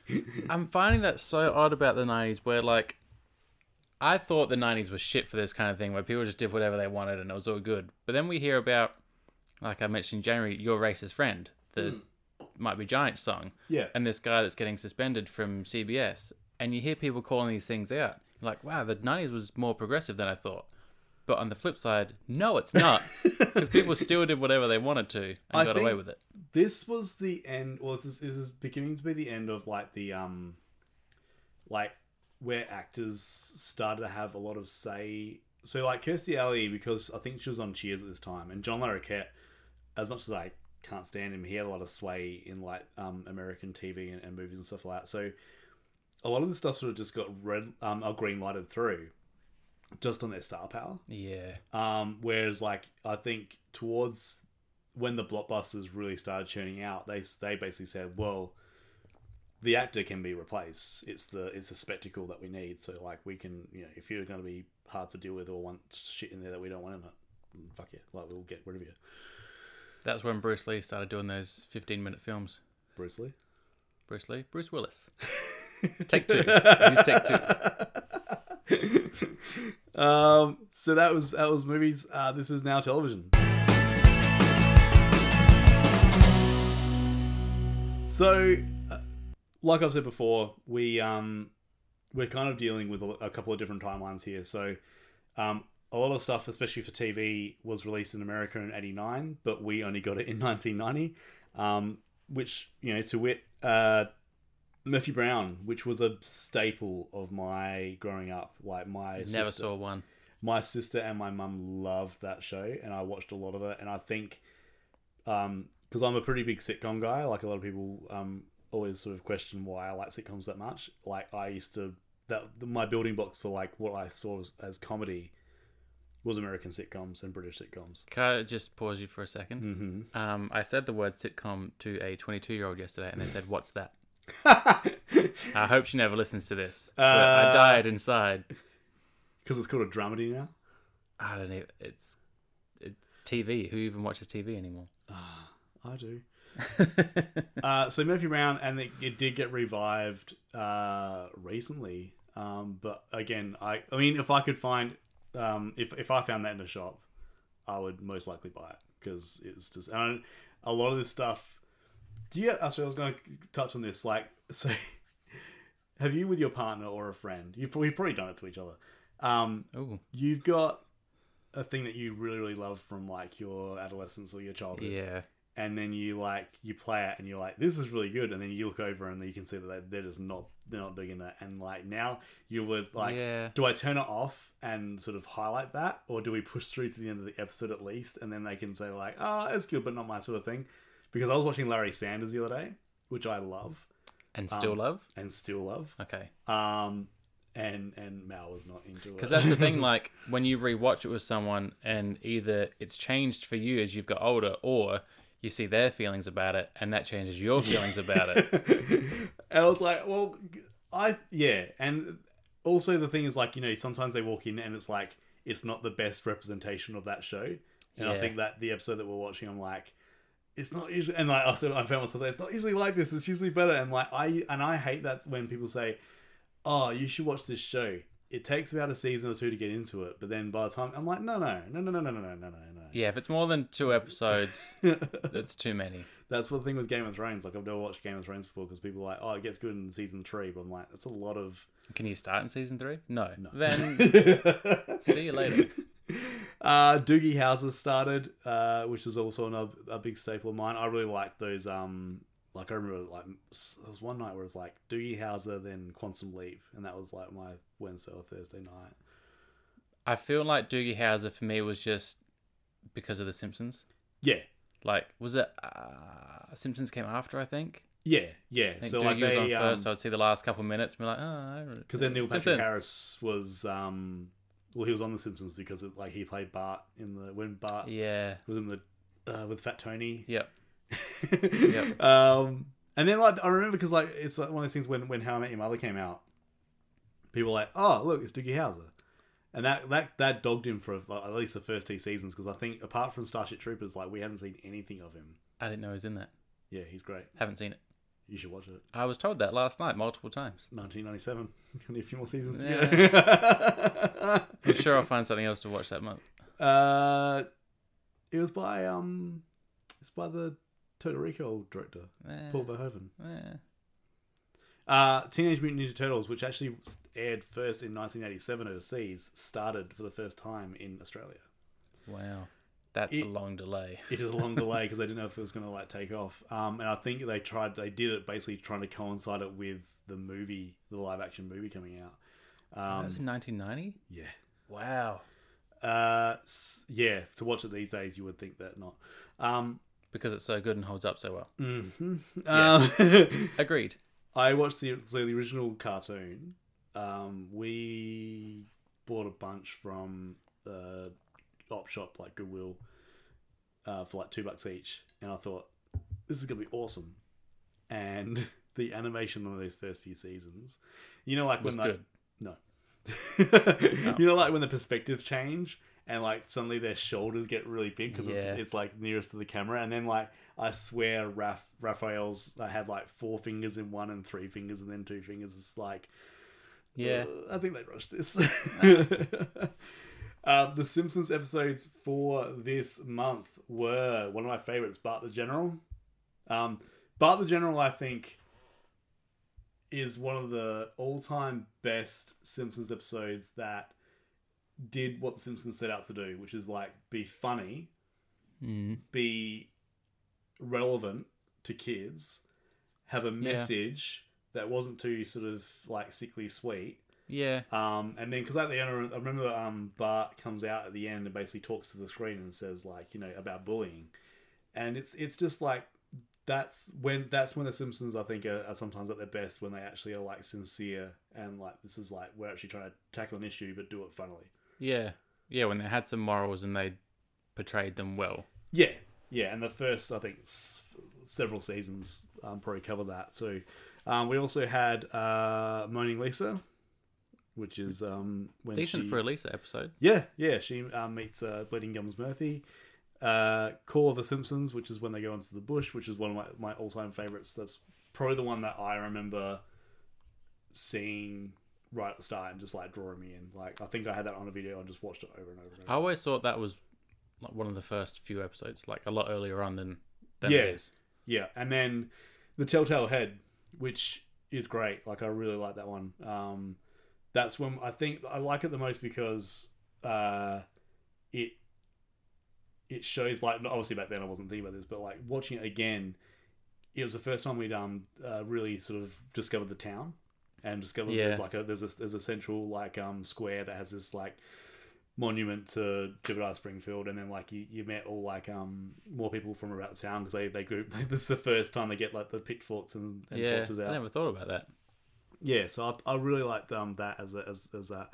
I'm finding that so odd about the 90s where, like, I thought the 90s was shit for this kind of thing where people just did whatever they wanted and it was all good. But then we hear about, like I mentioned in January, Your Racist Friend, the hmm. Might Be Giant song, yeah, and this guy that's getting suspended from CBS. And you hear people calling these things out. Like, wow, the 90s was more progressive than I thought. But on the flip side, no, it's not. Because people <laughs> still did whatever they wanted to and I got away with it. this was the end well this is, this is beginning to be the end of like the um like where actors started to have a lot of say so like Kirstie Alley because I think she was on Cheers at this time and John Larroquette as much as I can't stand him he had a lot of sway in like um American TV and, and movies and stuff like that so a lot of the stuff sort of just got red um or green lighted through just on their star power Yeah. um, whereas, like, I think towards when the blockbusters really started churning out, they they basically said, "Well, the actor can be replaced. It's the it's the spectacle that we need. So, like, we can, you know, if you're going to be hard to deal with or want shit in there that we don't want in it, fuck you, like, we'll get rid of you." That's when Bruce Lee started doing those 15 minute films. Bruce Lee. Bruce Lee? Bruce Willis. <laughs> Take two. He's take two. <laughs> <laughs> um, so that was that was movies. Uh, this is now television. So, uh, like I've said before, we um, we're kind of dealing with a, a couple of different timelines here. So, um, a lot of stuff, especially for TV, was released in America in '89, but we only got it in <laughs> 1990. Um, which you know, to wit, uh, Murphy Brown, which was a staple of my growing up. Like my Never sister, saw one. my sister and my mum loved that show, and I watched a lot of it. And I think, um, because I'm a pretty big sitcom guy, like a lot of people, um, always sort of question why I like sitcoms that much. Like I used to that my building blocks for like what I saw as, as comedy was American sitcoms and British sitcoms. Can I just pause you for a 2nd Mm-hmm. Um, I said the word sitcom to a 22 year old yesterday, and they said, "What's that?" I hope she never listens to this. But <laughs> I Uh, died inside. Because it's called a dramedy now. I don't even. It's TV. Who even watches TV anymore? I do. <laughs> uh, so Murphy Brown, and it, it did get revived uh, recently. Um, but again, I I mean, if I could find, um, if if I found that in a shop, I would most likely buy it because it's just and a lot of this stuff. Do you? Actually, I was going to touch on this. Like, <laughs> so have you with your partner or a friend? You've probably, probably done it to each other. Um, Oh, you've got a thing that you really really love from like your adolescence or your childhood yeah. and then you like you play it and you're like this is really good and then you look over and you can see that they- they're just not they're not doing it and like now you would like yeah. do i turn it off and sort of highlight that or do we push through to the end of the episode at least and then they can say like oh it's good but not my sort of thing because i was watching larry sanders the other day which i love And still Um, love. and still love Okay. um and and mal was not into it Because that's the thing, <laughs> like when you rewatch it with someone, and either it's changed for you as you've got older, or you see their feelings about it, and that changes your feelings about it. <laughs> and I was like, well, I yeah, and also the thing is like you know sometimes they walk in and it's like it's not the best representation of that show, and I think that the episode that we're watching, I'm like. It's not usually, and like also I found myself, like, it's not usually like this. It's usually better, and like I and I hate that when people say, "Oh, you should watch this show." It takes about a season or two to get into it, but then by the time I'm like, "No, no, no, no, no, no, no, no, no, no." Yeah, if it's more than two episodes, <laughs> that's too many. That's what the thing with Game of Thrones. Like I've never watched Game of Thrones before because people are like, "Oh, it gets good in season three, but I'm like, that's a lot of. Can you start in season three? No. No. Then <laughs> see you later. <laughs> Uh, Doogie Howser started, uh, which was also another a big staple of mine. I really liked those. Um, like I remember, like there was one night where it was like Doogie Howser, then Quantum Leap, and that was like my Wednesday or Thursday night. I feel like Doogie Howser for me was just because of The Simpsons. Yeah, Like, was it uh, Simpsons came after? I think. yeah, yeah. I think so Doogie like was they, on um, first. so I'd see the last couple of minutes and be like, oh, because then Neil Patrick Simpsons. Harris was, um, well, he was on The Simpsons because it, like he played Bart in the when Bart Yeah. was in the uh, with Fat Tony. Yep. <laughs> yep. Um, and then like I remember because like it's like one of those things when when How I Met Your Mother came out, people were like, oh look, it's Doogie Howser, and that that that dogged him for like, at least the first two seasons because I think apart from Starship Troopers, like we haven't seen anything of him. I didn't know he was in that. Yeah, he's great. Haven't seen it. You should watch it. I was told that last night multiple times. 1997. <laughs> Only a few more seasons to Yeah. go. <laughs> I'm sure I'll find something else to watch that month. uh, it was by um, it's by the Total Recall director Eh, Paul Verhoeven. eh. Uh, Teenage Mutant Ninja Turtles, which actually aired first in 1987 overseas, started for the first time in Australia. Wow. That's It- a long delay. <laughs> It is a long delay <laughs> because they didn't know if it was going to like take off. Um, and I think they tried, they did it basically trying to coincide it with the movie, the live action movie coming out. that Um, was in 1990? yeah, Wow. uh, yeah. To watch it these days, you would think that not. Um, Because it's so good and holds up so well. mhm. Yeah. Um, <laughs> Agreed. I watched the so the original cartoon. Um, we bought a bunch from uh, op shop like Goodwill uh, for like two bucks each, and I thought this is gonna be awesome. And <laughs> the animation on those first few seasons, you know, like when good. the <laughs> you know, like when the perspectives change. And like suddenly their shoulders get really big because Yeah. it's, it's like nearest to the camera, and then like I swear, Raph, Raphael's I had like four fingers in one and three fingers and then two fingers. It's like, Yeah. uh, I think they rushed this. <laughs> uh, the Simpsons episodes for this month were one of my favorites, Bart the General. Um, Bart the General, I think, is one of the all-time best Simpsons episodes that did what the Simpsons set out to do, which is like be funny Mm. be relevant to kids, have a message that wasn't too sort of like sickly sweet. Yeah. Um, and then because at the end, I remember um, Bart comes out at the end and basically talks to the screen and says like you know about bullying, and it's it's just like that's when that's when the Simpsons I think are, are sometimes at their best when they actually are like sincere and like this is like we're actually trying to tackle an issue but do it funnily. Yeah. Yeah, when they had some morals and they portrayed them well. Yeah, yeah, and the first I think s- several seasons um, probably cover that. So um, we also had uh, Moaning Lisa, which is um when Decent she, for a Lisa episode. yeah yeah she um, meets uh, Bleeding Gums Murphy. Uh, Call of the Simpsons, which is when they go into the bush, which is one of my, my all time favorites. That's probably the one that I remember seeing right at the start and just like drawing me in. Like I think I had that on a video and just watched it over and over and over. I always thought that was like one of the first few episodes, like a lot earlier on than than Yeah. it is. Yeah, and then the Telltale Head, which is great. Like I really like that one. Um, that's when I think I like it the most because uh, it it shows like obviously back then I wasn't thinking about this, but like watching it again, it was the first time we'd um uh, really sort of discovered the town and discovered Yeah. there's like a there's a there's a central like um square that has this like monument to Jebediah Springfield, and then like you, you met all like um more people from around the town because they they group. <laughs> this is the first time they get like the pitchforks and, and yeah, torches out. I never thought about that. Yeah, so I, I really liked um that as a, as as that.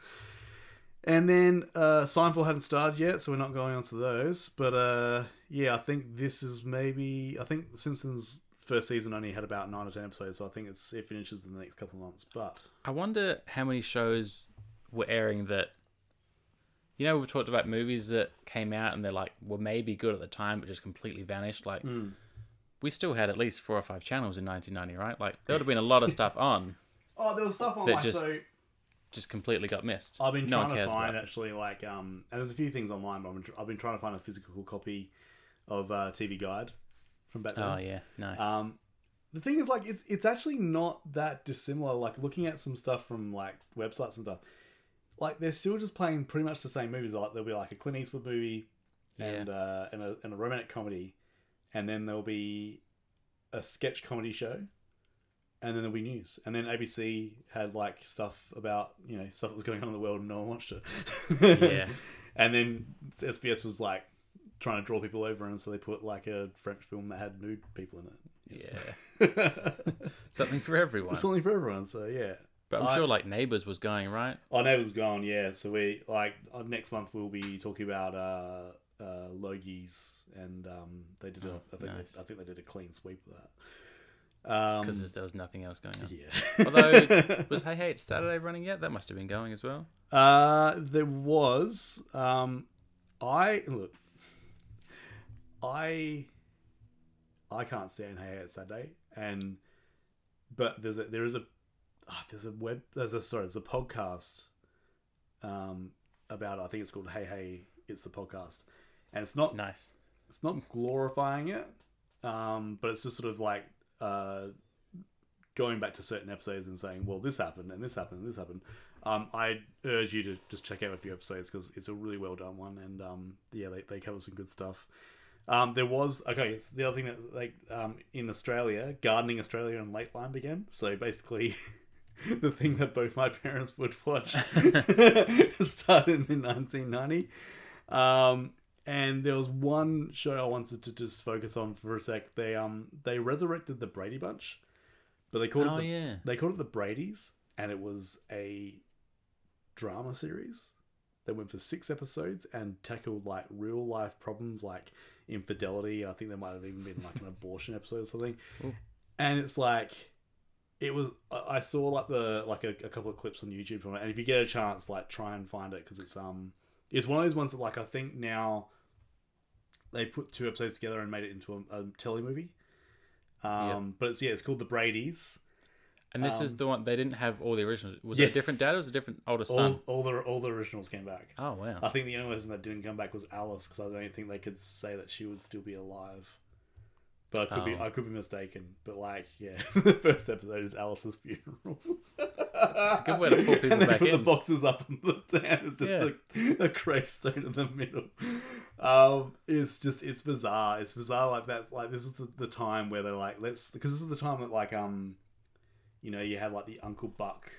And then uh, Seinfeld hadn't started yet, so we're not going on to those. But uh, yeah, I think this is maybe I think The Simpsons first season only had about nine or ten episodes, so I think it's it finishes in the next couple of months. But I wonder how many shows were airing that. You know, we've talked about movies that came out and they're like were maybe good at the time, but just completely vanished. Like we still had at least four or five channels in 1990, right? Like there would have been a lot of stuff on, oh, there was stuff on That like just- so. just completely got missed. I've been no trying one to find actually like um, and there's a few things online, but I've been, tr- I've been trying to find a physical copy of uh, TV Guide from back then. Oh yeah, nice. Um, the thing is, like, it's it's actually not that dissimilar. Like, looking at some stuff from like websites and stuff, like they're still just playing pretty much the same movies. Like, there'll be like a Clint Eastwood movie, and uh, and a and a romantic comedy, and then there'll be a sketch comedy show, and then there'll be news. And then ABC had like stuff about you know stuff that was going on in the world, and no one watched it. <laughs> Yeah. And then SBS was like trying to draw people over, and so they put like a French film that had nude people in it. yeah, <laughs> something for everyone. Something for everyone. So yeah. But I'm I- sure like Neighbours was going right. Our neighbours gone. Yeah. So we like uh, next month we'll be talking about uh, uh, Logies, and um, they did. A, Oh, I think nice. they, I think they did a clean sweep of that. Um, because there was nothing else going on. yeah. <laughs> Although <laughs> was Hey Hey It's Saturday running yet? That must have been going as well. Uh, there was. Um, I look. I. I can't stand Hey Hey It's Saturday, and but there's a there is a ah, there's a web there's a sorry there's a podcast um about. I think it's called Hey Hey It's the podcast, and it's not Nice. it's not glorifying it, um, but it's just sort of like uh, going back to certain episodes and saying, "Well, this happened and this happened and this happened." Um, I urge you to just check out a few episodes because it's a really well done one, and um, yeah, they, they cover some good stuff. Um, there was okay. It's the other thing that like um, in Australia, gardening Australia and late line began. So basically. <laughs> the thing that both my <laughs> parents would watch <laughs> started in 1990 um, and there was one show I wanted to just focus on for a sec. They um they resurrected the Brady Bunch, but they called Oh it the, yeah. they called it the Brady's, and it was a drama series that went for six episodes and tackled like real life problems like infidelity. I think there might have even been like an <laughs> abortion episode or something. Ooh. And it's like it was. I saw like the like a, a couple of clips on YouTube from it, and if you get a chance, like try and find it because it's um it's one of those ones that like I think now they put two episodes together and made it into a, a telly movie. Um, but it's yeah, it's called the Brady's. And this is um, the one they didn't have all the originals. Was Yes. it a different dad or was it a different older All, son? all the all the originals came back. Oh wow. I think the only person that didn't come back was Alice because I don't think they could say that she would still be alive. But I could be Oh. I could be mistaken. But like, yeah, <laughs> the first episode is Alice's funeral. It's a good way to pull <laughs> people and they back put the boxes up on the <laughs> down. It's just Yeah. a, a gravestone in the middle. Um, it's just it's bizarre. It's bizarre like that. Like this is the, the time where they're like, let's because this is the time that like um, you know, you had like the Uncle Buck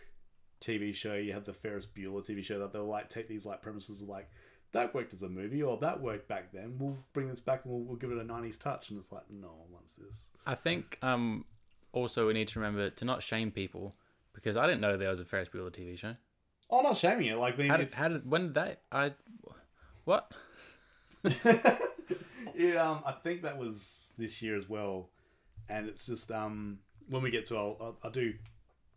TV show, you have the Ferris Bueller TV show that they'll like take these like premises of like that worked as a movie or that worked back then. We'll bring this back and we'll, we'll give it a '90s touch. And it's like, no one wants this. I think um also we need to remember to not shame people because I didn't know there was a Ferris Bueller TV show. Oh, not shaming it. Like, I mean, How did, how did when did that I what? <laughs> yeah, um, I think that was this year as well, and it's just um when we get to I'll, I'll, I'll do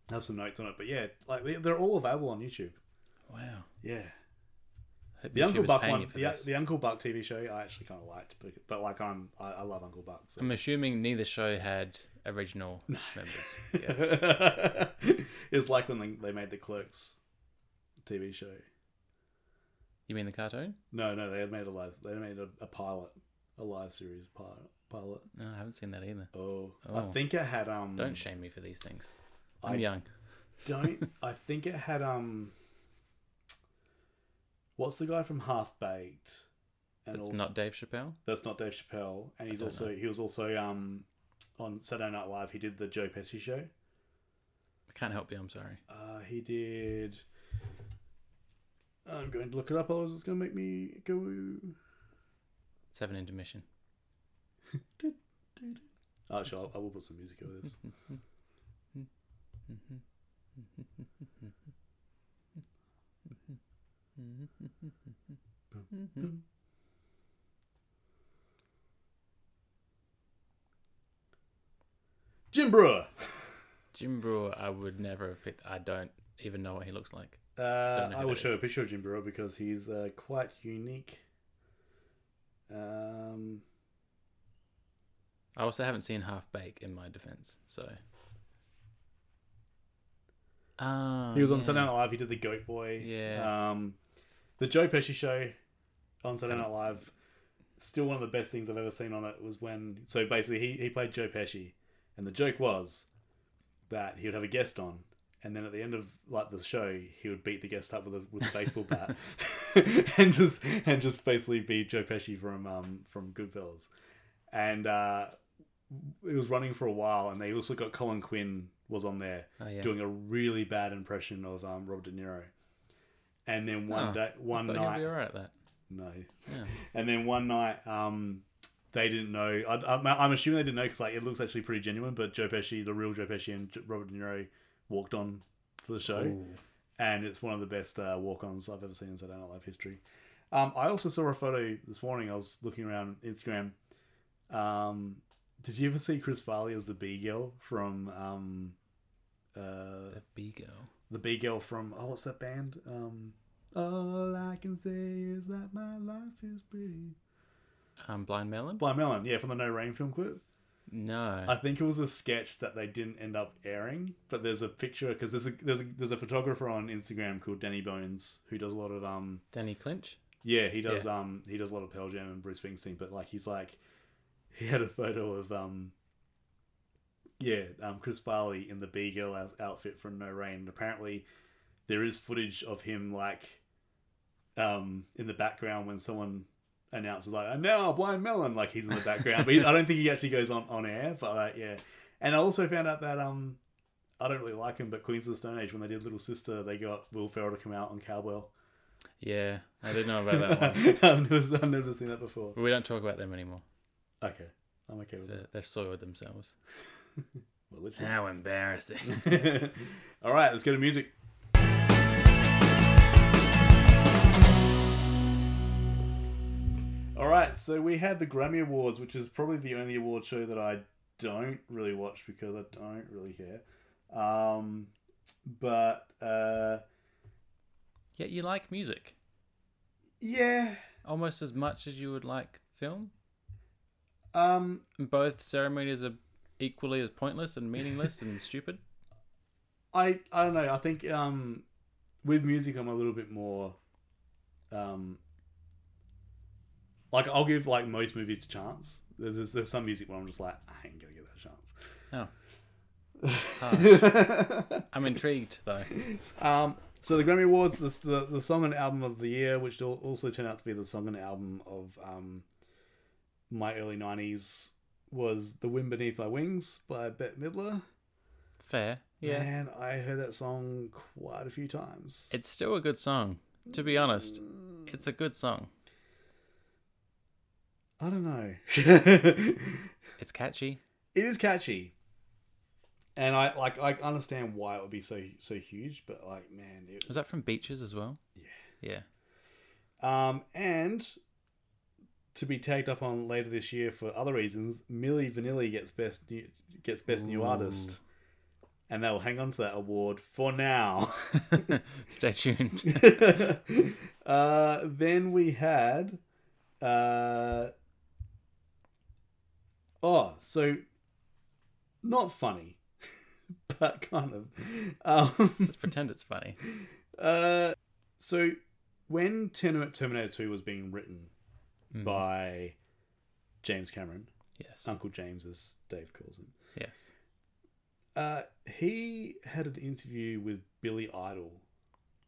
have some notes on it. But yeah, like they- they're all available on YouTube. Wow. Yeah, the Uncle Buck one, the, the Uncle Buck TV show, I actually kind of liked, but, but like I'm, I, I love Uncle Buck. So. I'm assuming neither show had original <laughs> members. <laughs> Yeah. it's like when they, they made the Clerks TV show. You mean the cartoon? No, no, they had made a live. They made a, a pilot, a live series pilot. Pilot. No, I haven't seen that either. Oh, Oh. I think it had um. Don't shame me for these things. I'm I young. don't. I think it had um. What's the guy from Half Baked? It's not Dave Chappelle. That's not Dave Chappelle, and he's also he was also um on Saturday Night Live. He did the Joe Pesci show. I can't help you. I'm sorry. Uh, he did. I'm going to look it up, otherwise it's going to make me go. Seven intermission. <laughs> Actually, I'll, I will put some music over this. <laughs> <laughs> Jim Breuer. Jim Breuer, I would never have picked. I don't even know what he looks like. Uh, Don't know who I will show is. a picture of Jim Breuer because he's uh, quite unique. Um, I also haven't seen Half Bake in my defense, so. Ah, he was on yeah. Saturday Night Live. He did the Goat Boy. Yeah. Um, the Joe Pesci show on Saturday Night Live. Still one of the best things I've ever seen on it was when. So basically, he, he played Joe Pesci, and the joke was that he would have a guest on, and then at the end of like the show, he would beat the guest up with a with a baseball <laughs> bat, <laughs> and just and just basically be Joe Pesci from um from Goodfellas, and uh, it was running for a while, and they also got Colin Quinn was on there Oh, yeah. doing a really bad impression of um, Robert De Niro. And then one Oh, day, one night, he'll be at that. no. Yeah. And then one night, um, they didn't know. I, I'm, I'm assuming they didn't know because like it looks actually pretty genuine. But Joe Pesci, the real Joe Pesci, and Robert De Niro walked on for the show, Ooh. and it's one of the best uh, walk-ons I've ever seen in Saturday Night Live history. Um, I also saw a photo this morning. I was looking around Instagram. Um, did you ever see Chris Farley as the Bee girl from um, uh, The Bee girl. The Bee girl from oh what's that band? Um All I can say is that my life is pretty. Um, Blind Melon. Blind Melon, yeah, from the No Rain film clip. No. I think it was a sketch that they didn't end up airing, but there's a picture because there's a there's a there's a photographer on Instagram called Danny Bones who does a lot of um Danny Clinch. yeah he does um he does a lot of Pearl Jam and Bruce Springsteen, but like he's like he had a photo of um yeah um Chris Farley in the Bee girl outfit from No Rain. Apparently there is footage of him like um in the background when someone announces like and now blind melon like he's in the background but he, i don't think he actually goes on on air but like yeah and i also found out that um i don't really like him but queens of the stone age when they did little sister they got will ferrell to come out on cowbell Yeah, I didn't know about that <laughs> one. I've, never, I've never seen that before But we don't talk about them anymore. okay i'm okay with They- that They've soiled themselves. <laughs> well, literally. How embarrassing. <laughs> all right let's go to music All right, so we had the Grammy Awards, which is probably the only award show that I don't really watch because I don't really care. Um, but uh, Yet you like music yeah, almost as much as you would like film. um, both ceremonies are equally as pointless and meaningless and <laughs> stupid. I I don't know. I think um, with music, I'm a little bit more um, like I'll give like most movies a chance. There's there's some music where I'm just like I ain't gonna give that a chance. Oh. <laughs> I'm intrigued though. Um, so the Grammy Awards, the, the the song and album of the year, which al- also turned out to be the song and album of um, my early '90s, was "The Wind Beneath My Wings" by Bette Midler. Fair. Yeah. Man, I heard that song quite a few times. It's still a good song. To be honest, it's a good song. I don't know. <laughs> It's catchy. it is catchy, and I like I understand why it would be so so huge, but like man, it, Was that from Beaches as well? Yeah. Yeah. Um, and to be tagged up on later this year for other reasons, Milli Vanilli gets best new, gets best new artist and they'll hang on to that award for now. <laughs> Stay tuned. <laughs> uh, then we had. Uh, oh, so not funny, <laughs> but kind of. Um, Let's pretend it's funny. uh, so when Terminator Terminator 2 was being written Mhm. by James Cameron, Yes. Uncle James as Dave calls him, yes. uh, he had an interview with Billy Idol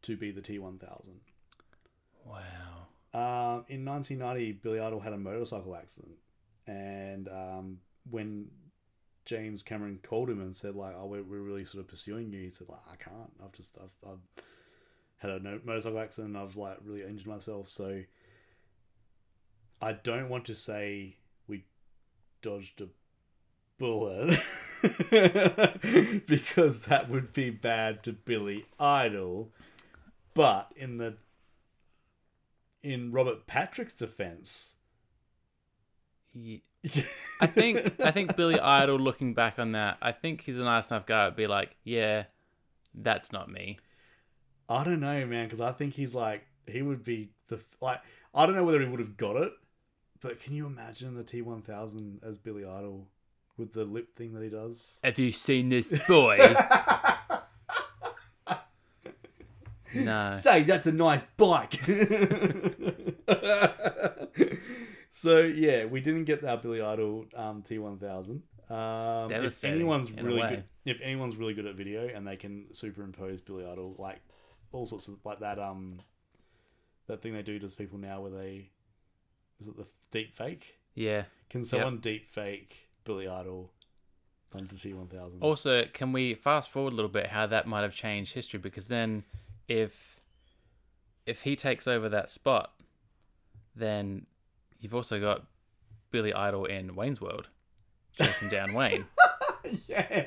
to be the T1000. Wow. Um, in 1990, Billy Idol had a motorcycle accident, and um, when James Cameron called him and said like, "Oh, we're, we're really sort of pursuing you," he said like, "I can't. I've just I've, I've had a motorcycle accident. I've like really injured myself, so I don't want to say we dodged a bullet <laughs> because that would be bad to Billy Idol, but in the in Robert Patrick's defense, Ye- <laughs> I think I think Billy Idol looking back on that, I think he's a nice enough guy to be like, yeah, that's not me. I don't know, man, because I think he's like he would be the like I don't know whether he would have got it, but can you imagine the T one thousand as Billy Idol with the lip thing that he does? Have you seen this <laughs> boy? no. Say that's a nice bike. <laughs> so yeah, we didn't get that Billy Idol um, T one thousand. Um, if anyone's really good, if anyone's really good at video and they can superimpose Billy Idol, like all sorts of like that um that thing they do to people now where they is it the deep fake? Yeah. Can someone deep fake Billy Idol T one thousand? Also, can we fast forward a little bit how that might have changed history? Because then, if if he takes over that spot, then you've also got Billy Idol in Wayne's World chasing down <laughs> Wayne. yeah.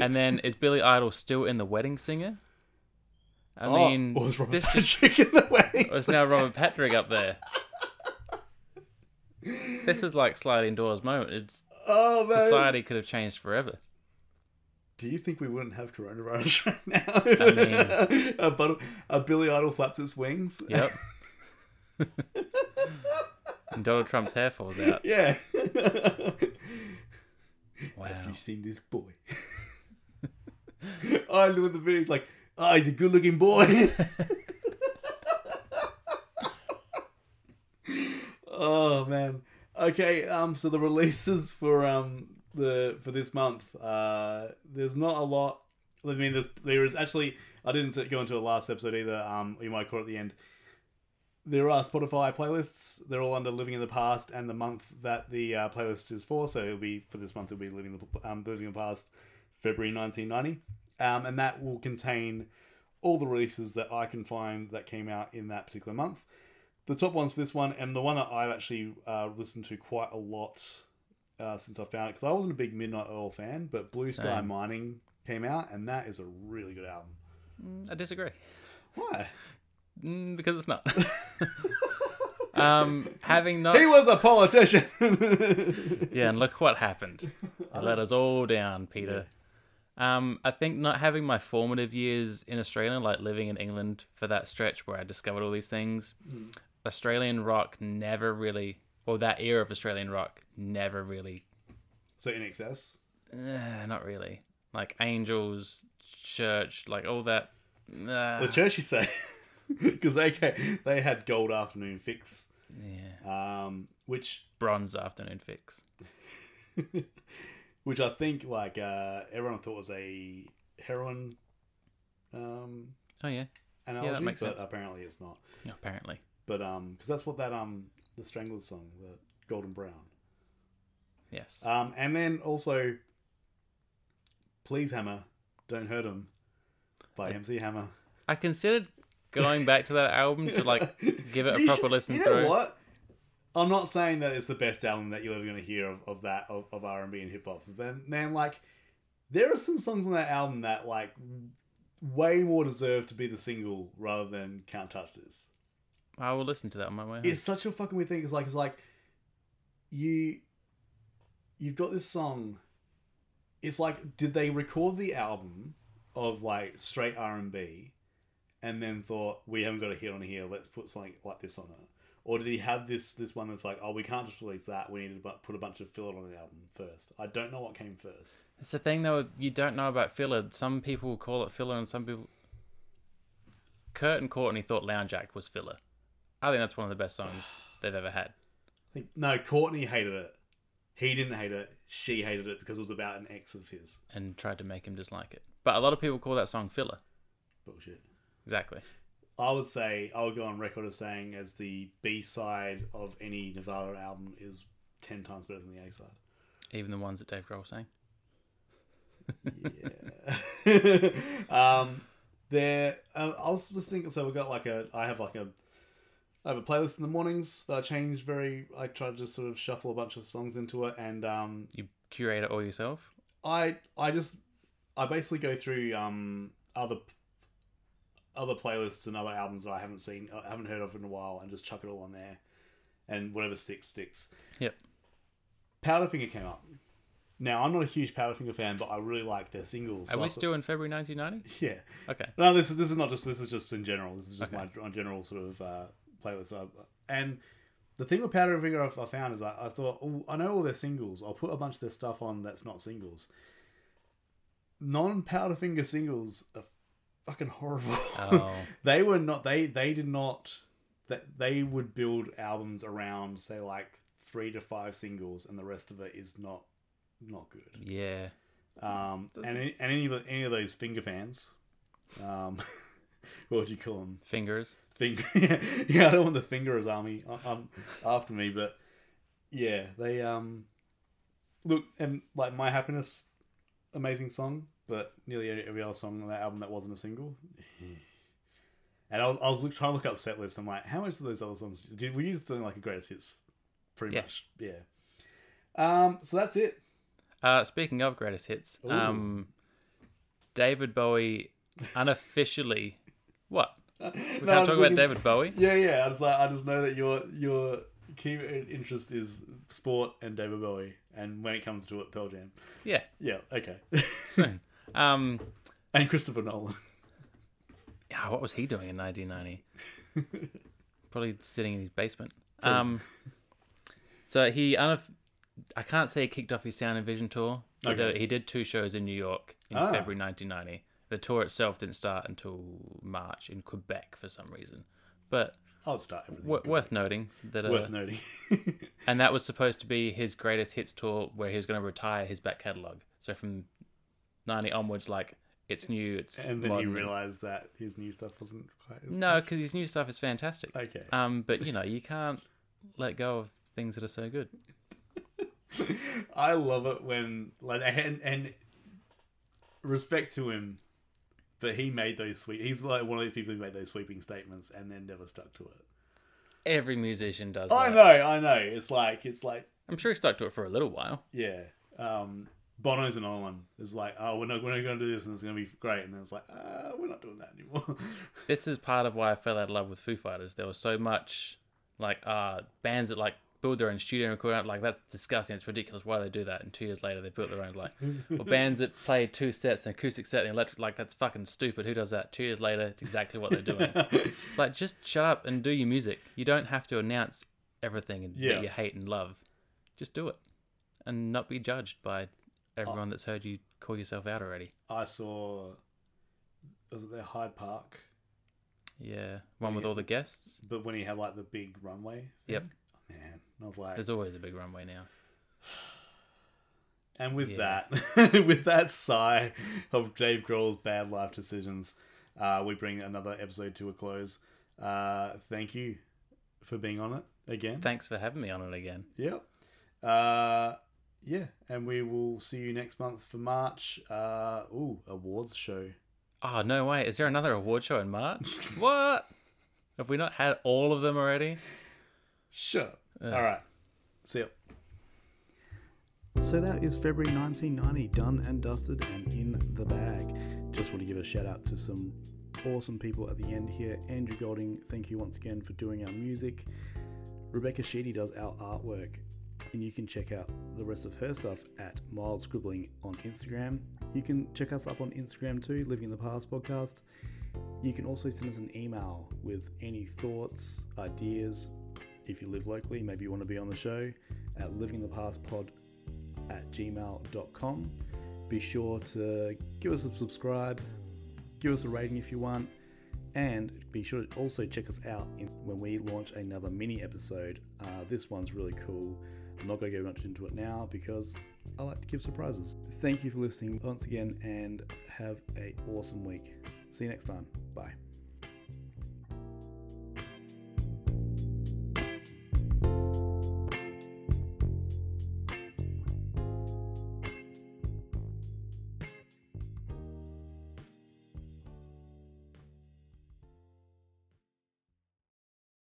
And then is Billy Idol still in The Wedding Singer? I Oh, mean, was Robert this just Patrick <laughs> in the wedding? or is now Robert Patrick up there. This is like sliding doors moment. It's Oh man! society could have changed forever. Do you think we wouldn't have coronavirus <laughs> right now? I mean, <laughs> a, a Billy Idol flaps its wings. Yep. <laughs> and Donald Trump's hair falls out. Yeah. Wow. Have you seen this boy? I look at the video. He's like, "Oh, he's a good-looking boy." Oh man. Okay. Um. So the releases for um the for this month. Uh. There's not a lot. I mean, there's there is actually. I didn't go into a last episode either. Um. You might call it at the end. There are Spotify playlists. They're all under Living in the Past and the month that the uh, playlist is for. So it'll be for this month. It'll be Living the um, Living in the Past, February 1990, um, and that will contain all the releases that I can find that came out in that particular month. The top ones for this one, and the one that I've actually uh, listened to quite a lot uh, since I found it, because I wasn't a big Midnight Oil fan, but Blue Sky Mining came out, and that is a really good album. Mm, I disagree. Why? Mm, because it's not. <laughs> um, having not. He was a politician. <laughs> Yeah, and look what happened. It let us all down, Peter. Um, I think not having my formative years in Australia, like living in England for that stretch where I discovered all these things, Australian rock never really, or that era of Australian rock never really, so INXS. eh, not really. Like Angels, Church, like all that. Uh, The church, you say, because <laughs> they they had Gold Afternoon Fix, yeah, um, which Bronze Afternoon Fix. <laughs> which I think like uh, everyone thought was a heroin um, Oh yeah, analogy, makes but sense. apparently it's not. apparently. But um, because that's what that um the Stranglers song, the Golden Brown, Yes. um, and then also, Please Hammer, Don't Hurt Him, by MC Hammer. I considered going back to that album to like <laughs> give it a proper should- listen you know through. what? I'm not saying that it's the best album that you're ever going to hear of, of that of, of R&B and hip hop. But man, like there are some songs on that album that like way more deserve to be the single rather than Can't Touch This. I will listen to that on my way home. It's such a fucking weird thing. It's like it's like you you've got this song it's like, did they record the album of like straight R and B, and then thought we haven't got a hit on here, let's put something like this on it, or did he have this this one that's like, oh, we can't just release that, we need to put a bunch of filler on the album first. I don't know what came first. It's the thing though, you don't know about filler. Some people call it filler, and some people. Kurt and Courtney thought Lounge Act was filler. I think that's one of the best songs <sighs> they've ever had. I think no, Courtney hated it. He didn't hate it. She hated it because it was about an ex of his. and tried to make him dislike it. But a lot of people call that song filler. Bullshit. Exactly. I would say I would go on record as saying as the B side of any Nirvana album is ten times better than the A side. Even the ones that Dave Grohl sang. Yeah. <laughs> um, there. Uh, I was just thinking. So we've got like a. I have like a. I have a playlist in the mornings that I change very. I try to just sort of shuffle a bunch of songs into it, and um, You curate it all yourself. I I just I basically go through um other other playlists and other albums that I haven't seen, I haven't heard of in a while, and just chuck it all on there, and whatever sticks sticks. Yep. Powderfinger came up. Now I'm not a huge Powderfinger fan, but I really like their singles. Are so we still in February 1990? Yeah. Okay. No, this is this is not just this is just in general. This is just Okay. my, my general sort of uh, playlist. I, and the thing with Powderfinger I, I found is I, I thought oh, I know all their singles. I'll put a bunch of their stuff on that's not singles. Non Powderfinger singles are fucking horrible. Oh. <laughs> they were not. They they did not. That they would build albums around say like three to five singles, and the rest of it is not not good. Yeah. Um, and any, and any of the, any of those finger fans, um, <laughs> what would you call them? Fingers. Finger. <laughs> yeah, I don't want the fingerers army um, after me, but yeah, they um look and like my happiness, amazing song, but nearly every other song on that album that wasn't a single. And I was, I was look, trying to look up set list. I'm like, how much of those other songs did you just doing like a greatest hits? Pretty Yeah. much, yeah. Um, so that's it. Uh, speaking of greatest hits, Ooh. um, David Bowie unofficially. what? We can't talk about David Bowie? Yeah, yeah. I just like I just know that your your key interest is sport and David Bowie, and when it comes to it, Pearl Jam. Yeah, Yeah, okay. <laughs> soon. um, and Christopher Nolan. yeah, what was he doing in 1990? <laughs> Probably sitting in his basement. Um, so he unof- I can't say he kicked off his Sound and Vision tour. Okay. he did two shows in New York in Ah. February 1990. The tour itself didn't start until March in Quebec for some reason. But I'll start everything. w- worth noting that uh, Worth noting. <laughs> And that was supposed to be his greatest hits tour where he was going to retire his back catalogue. So from 90 onwards, like, it's new, it's. and then you modern. realise that his new stuff wasn't quite as No, because his new stuff is fantastic. Okay. Um, But, you know, you can't let go of things that are so good. <laughs> I love it when like and and respect to him, but he made those sweep. He's like one of these people who made those sweeping statements and then never stuck to it. Every musician does I that. know, I know. It's like it's like I'm sure he stuck to it for a little while. Yeah. Um, Bono's another one. It's like, oh, we're not, we're not going to do this, and it's going to be great. And then it's like, uh, we're not doing that anymore. <laughs> This is part of why I fell out of love with Foo Fighters. There was so much, like, uh, bands that, like, build their own studio and record out. Like, that's disgusting. It's ridiculous. Why do they do that? And two years later, they built their own, like, <laughs> or bands that play two sets, an acoustic set, and electric. Like, that's fucking stupid. Who does that? Two years later, it's exactly what they're doing. <laughs> it's like, just shut up and do your music. You don't have to announce everything and Yeah. that you hate and love. Just do it. And not be judged by everyone that's heard you call yourself out already. I saw, was it their Hyde Park? Yeah. One with all the guests. But when he had like the big runway. Thing. Yep. Man. And I was like, There's always a big runway now. <sighs> and with Yeah. that, <laughs> with that sigh of Dave Grohl's bad life decisions, uh, we bring another episode to a close. Uh, thank you for being on it again. Thanks for having me on it again. Yep. Uh, yeah, and we will see you next month for March. Uh, ooh, awards show. Oh no way! Is there another award show in March? <laughs> what? Have we not had all of them already? Sure. Ugh. All right. See ya. So that is February 1990, done and dusted and in the bag. Just want to give a shout out to some awesome people at the end here. Andrew Golding, thank you once again for doing our music. Rebecca Sheedy does our artwork. And you can check out the rest of her stuff at Mild Scribbling on Instagram. You can check us up on Instagram too, Living in the Past podcast. You can also send us an email with any thoughts, ideas. If you live locally, maybe you want to be on the show at livingthepastpod at gmail.com. Be sure to give us a subscribe, give us a rating if you want, and be sure to also check us out when we launch another mini episode. Uh, this one's really cool. I'm not going to go much into it now because I like to give surprises. Thank you for listening once again and have a awesome week. See you next time. Bye.